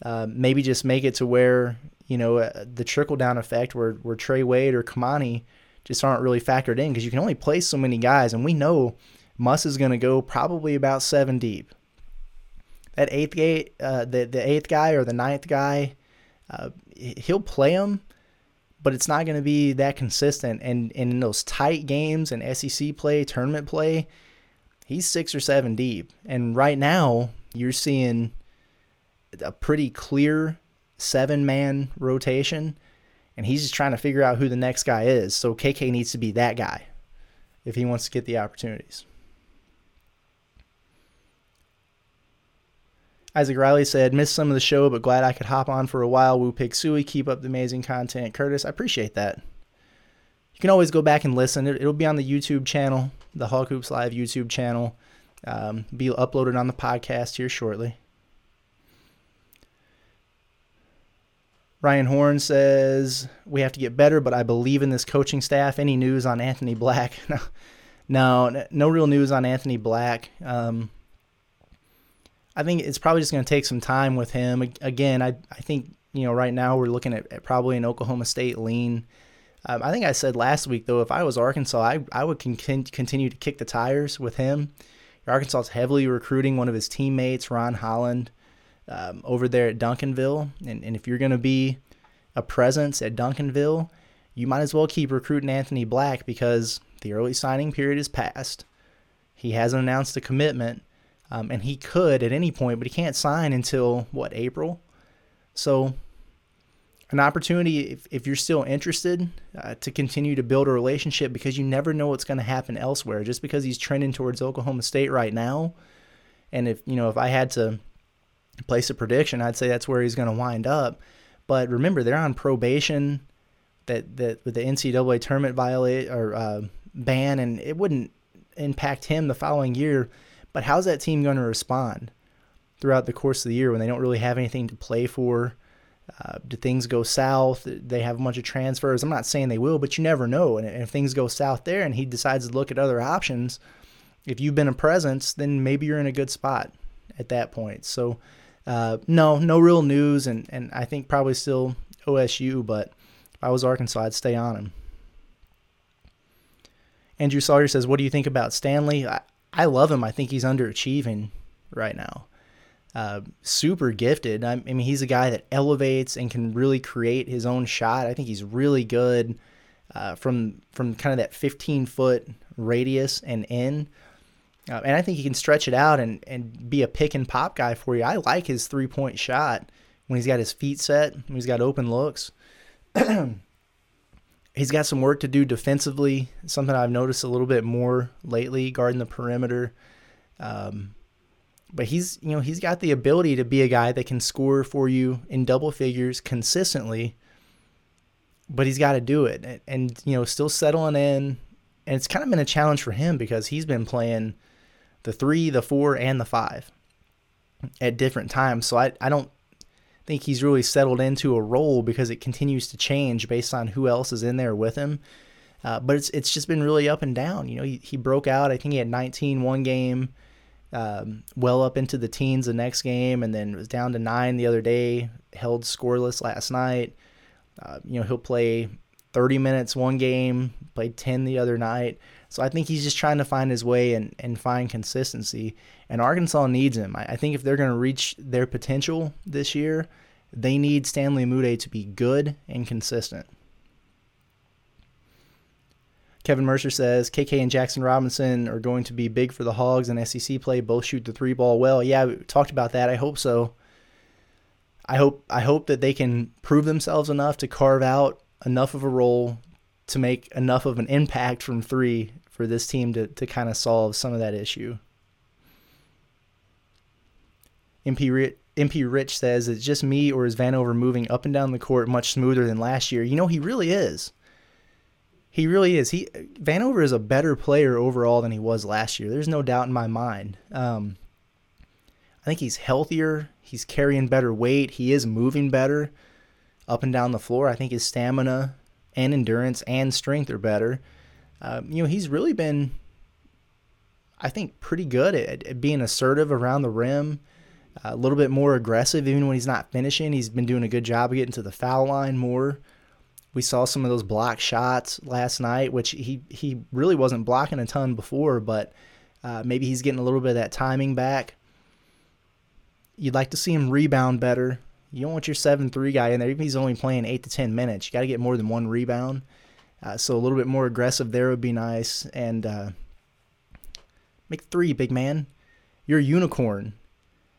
uh, maybe just make it to where you know uh, the trickle down effect, where where Trey Wade or Kamani just aren't really factored in because you can only play so many guys, and we know Muss is going to go probably about seven deep. That eighth guy, uh, the the eighth guy or the ninth guy, uh, he'll play him, but it's not going to be that consistent. And, and in those tight games and SEC play, tournament play, he's six or seven deep. And right now, you're seeing a pretty clear seven man rotation, and he's just trying to figure out who the next guy is. So KK needs to be that guy if he wants to get the opportunities. Isaac Riley said, missed some of the show, but glad I could hop on for a while. Woo Pig Sooie, keep up the amazing content. Curtis, I appreciate that. You can always go back and listen. It, will be on the YouTube channel, the Hawg Hoops Live YouTube channel. Um, be uploaded on the podcast here shortly. Ryan Horn says, We have to get better, but I believe in this coaching staff. Any news on Anthony Black? no, no, no real news on Anthony Black. Um, I think it's probably just going to take some time with him. Again, I, I think, you know, right now we're looking at, at probably an Oklahoma State lean. Um, I think I said last week, though, if I was Arkansas, I, I would con- continue to kick the tires with him. Arkansas is heavily recruiting one of his teammates, Ron Holland, um, over there at Duncanville. And, and if you're going to be a presence at Duncanville, you might as well keep recruiting Anthony Black because the early signing period is past. He hasn't announced a commitment. Um, and he could at any point, but he can't sign until what April. So, an opportunity if, if you're still interested uh, to continue to build a relationship because you never know what's going to happen elsewhere. Just because he's trending towards Oklahoma State right now, and if you know if I had to place a prediction, I'd say that's where he's going to wind up. But remember, they're on probation that that with the NCAA tournament violate or uh, ban, and it wouldn't impact him the following year but how's that team going to respond throughout the course of the year when they don't really have anything to play for? Uh, do things go south? They have a bunch of transfers. I'm not saying they will, but you never know. And if things go south there and he decides to look at other options, if you've been a presence, then maybe you're in a good spot at that point. So, uh, no, no real news. And, and I think probably still OSU, but if I was Arkansas, I'd stay on him. Andrew Sawyer says, What do you think about Stanley? I, I love him. I think he's underachieving right now. Uh, super gifted. I, I, mean, he's a guy that elevates and can really create his own shot. I think he's really good uh, from from kind of that 15 foot radius and in. Uh, and I think he can stretch it out and, and be a pick and pop guy for you. I like his three point shot when he's got his feet set, when he's got open looks. he's got some work to do defensively. Something I've noticed a little bit more lately, guarding the perimeter. Um, but he's you know he's got the ability to be a guy that can score for you in double figures consistently. But he's got to do it, and, and you know still settling in. And it's kind of been a challenge for him because he's been playing the three, the four, and the five at different times. So I, I don't think he's really settled into a role because it continues to change based on who else is in there with him. Uh, but it's it's just been really up and down. You know, he, he broke out. I think he had 19 one game, um, well up into the teens the next game, and then was down to nine the other day. Held scoreless last night. Uh, you know, he'll play 30 minutes one game, played 10 the other night. So I think he's just trying to find his way and, and find consistency. And Arkansas needs him. I, I think if they're going to reach their potential this year, they need Stanley Umude to be good and consistent. Kevin Mercer says KK and Jackson Robinson are going to be big for the Hogs in SEC play. Both shoot the three ball well. Yeah, we talked about that. I hope so. I hope I hope that they can prove themselves enough to carve out enough of a role to make enough of an impact from three for this team to, to kind of solve some of that issue. MP MP Rich says it's just me or is Vanover moving up and down the court much smoother than last year? You know, he really is. He really is. He Vanover is a better player overall than he was last year. There's no doubt in my mind. Um, I think he's healthier. He's carrying better weight. He is moving better up and down the floor. I think his stamina and endurance and strength are better. Um, you know, he's really been, I think, pretty good at, at being assertive around the rim, uh, a little bit more aggressive even when he's not finishing. He's been doing a good job of getting to the foul line more. We saw some of those block shots last night, which he, he really wasn't blocking a ton before, but uh, maybe he's getting a little bit of that timing back. You'd like to see him rebound better You don't want your 7 3 guy in there. Even if he's only playing 8 to 10 minutes, you got to get more than one rebound. Uh, so a little bit more aggressive there would be nice. And uh, make three, big man. You're a unicorn.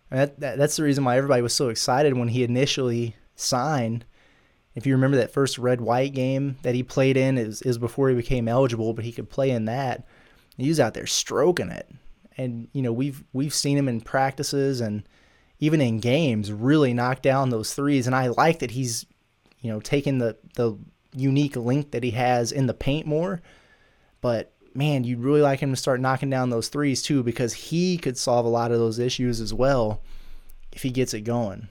That, that, that's the reason why everybody was so excited when he initially signed. If you remember that first red white game that he played in, is is before he became eligible, but he could play in that. He was out there stroking it, and you know we've we've seen him in practices and even in games really knock down those threes. And I like that he's you know taking the the unique link that he has in the paint more. But man, you'd really like him to start knocking down those threes too, because he could solve a lot of those issues as well if he gets it going.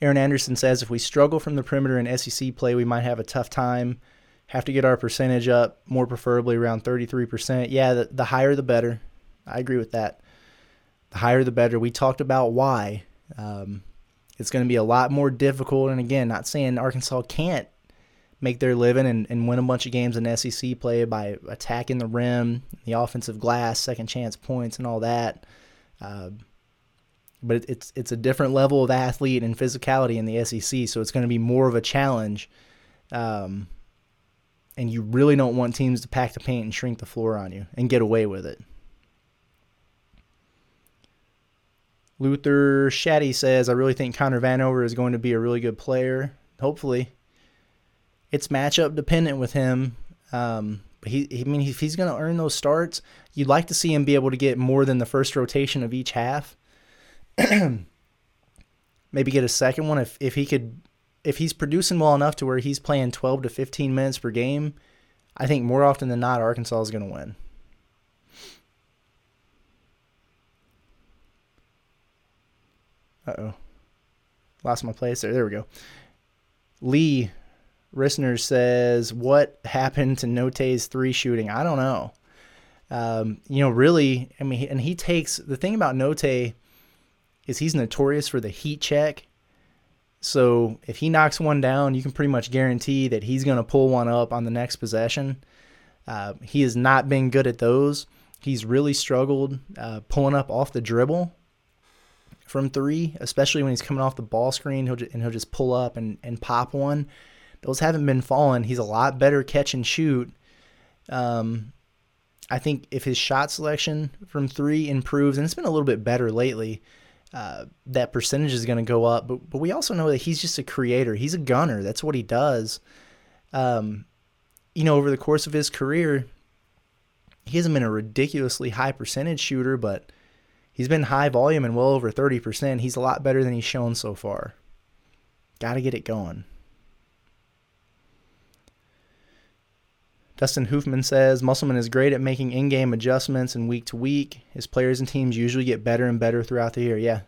Aaron Anderson says if we struggle from the perimeter in SEC play, we might have a tough time. Have to get our percentage up, more preferably around 33%. Yeah, the, the higher the better. I agree with that. The higher the better. We talked about why. Um, it's going to be a lot more difficult. And again, not saying Arkansas can't make their living and, and win a bunch of games in SEC play by attacking the rim, the offensive glass, second chance points, and all that. Uh, but it's it's a different level of athlete and physicality in the SEC, so it's going to be more of a challenge. Um, and you really don't want teams to pack the paint and shrink the floor on you and get away with it. Luther Shaddy says, I really think Connor Vanover is going to be a really good player. Hopefully. It's matchup dependent with him. Um, but he, I mean, if he's going to earn those starts, you'd like to see him be able to get more than the first rotation of each half. Maybe get a second one if, if he could, if he's producing well enough to where he's playing 12 to 15 minutes per game. I think more often than not, Arkansas is going to win. Uh oh. Lost my place there. There we go. Lee Rissner says, What happened to Notae's three shooting? I don't know. Um, you know, really, I mean, and he takes the thing about Note is he's notorious for the heat check. So if he knocks one down, you can pretty much guarantee that he's going to pull one up on the next possession. Uh, he has not been good at those. He's really struggled uh, pulling up off the dribble from three, especially when he's coming off the ball screen. He'll and he'll just pull up and, and pop one. Those haven't been falling. He's a lot better catch and shoot. Um, I think if his shot selection from three improves, and it's been a little bit better lately, uh, that percentage is going to go up. But but we also know that he's just a creator. He's a gunner. That's what he does. Um, you know, over the course of his career, he hasn't been a ridiculously high percentage shooter, but he's been high volume and well over 30%. He's a lot better than he's shown so far. Got to get it going. Dustin Hoofman says Musselman is great at making in game adjustments and week to week. His players and teams usually get better and better throughout the year. Yeah,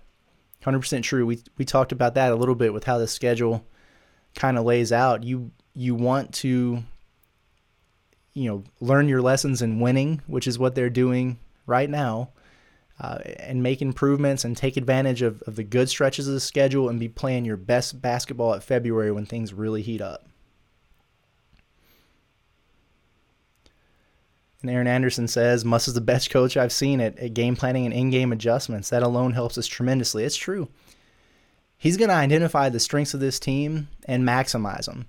100% true. We, we talked about that a little bit with how the schedule kind of lays out. You you want to you know learn your lessons in winning, which is what they're doing right now, uh, and make improvements and take advantage of, of the good stretches of the schedule and be playing your best basketball at February when things really heat up. And Aaron Anderson says, Muss is the best coach I've seen at, at game planning and in game adjustments. That alone helps us tremendously. It's true. He's going to identify the strengths of this team and maximize them.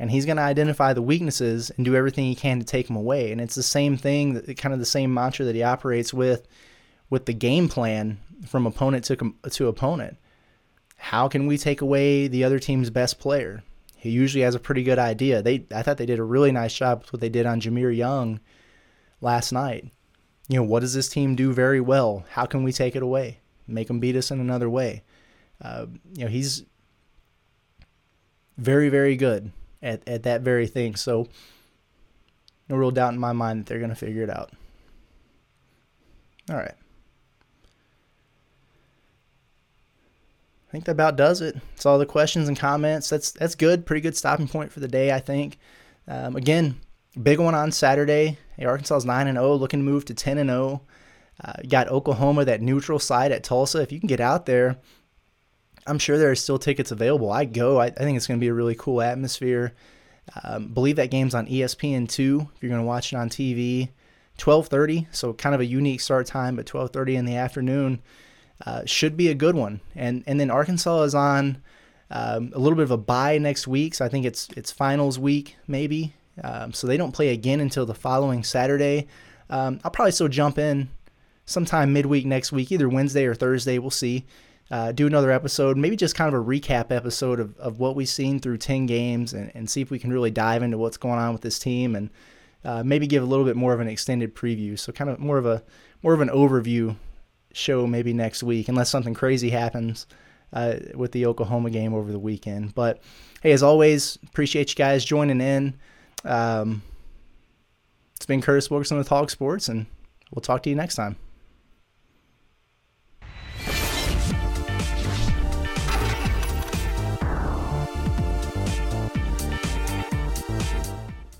And he's going to identify the weaknesses and do everything he can to take them away. And it's the same thing, kind of the same mantra that he operates with with the game plan from opponent to, to opponent. How can we take away the other team's best player? He usually has a pretty good idea. They, I thought they did a really nice job with what they did on Jahmir Young last night. You know, what does this team do very well? How can we take it away? Make them beat us in another way. Uh, you know, he's very, very good at, at that very thing. So, no real doubt in my mind that they're going to figure it out. All right. I think that about does it. It's all the questions and comments. That's that's good. Pretty good stopping point for the day, I think. Um, again, Big one on Saturday. Hey, Arkansas is 9 and 0, looking to move to 10 and 0. Uh, got Oklahoma, that neutral side at Tulsa. If you can get out there, I'm sure there are still tickets available. I go. I, I think it's going to be a really cool atmosphere. Um, believe that game's on ESPN two. If you're going to watch it on TV, 12:30. So kind of a unique start time, but 12:30 in the afternoon. Uh, should be a good one. And and then Arkansas is on um, a little bit of a bye next week, so I think it's it's finals week maybe. Um, so they don't play again until the following Saturday. Um, I'll probably still jump in sometime midweek next week, either Wednesday or Thursday. We'll see. Uh, do another episode, maybe just kind of a recap episode of, of what we've seen through 10 games and, and see if we can really dive into what's going on with this team and uh, maybe give a little bit more of an extended preview. So kind of more of a more of an overview show maybe next week, unless something crazy happens uh, with the Oklahoma game over the weekend. But hey, as always, appreciate you guys joining in. Um, it's been Curtis Wilkerson with Hawg Sports, and we'll talk to you next time.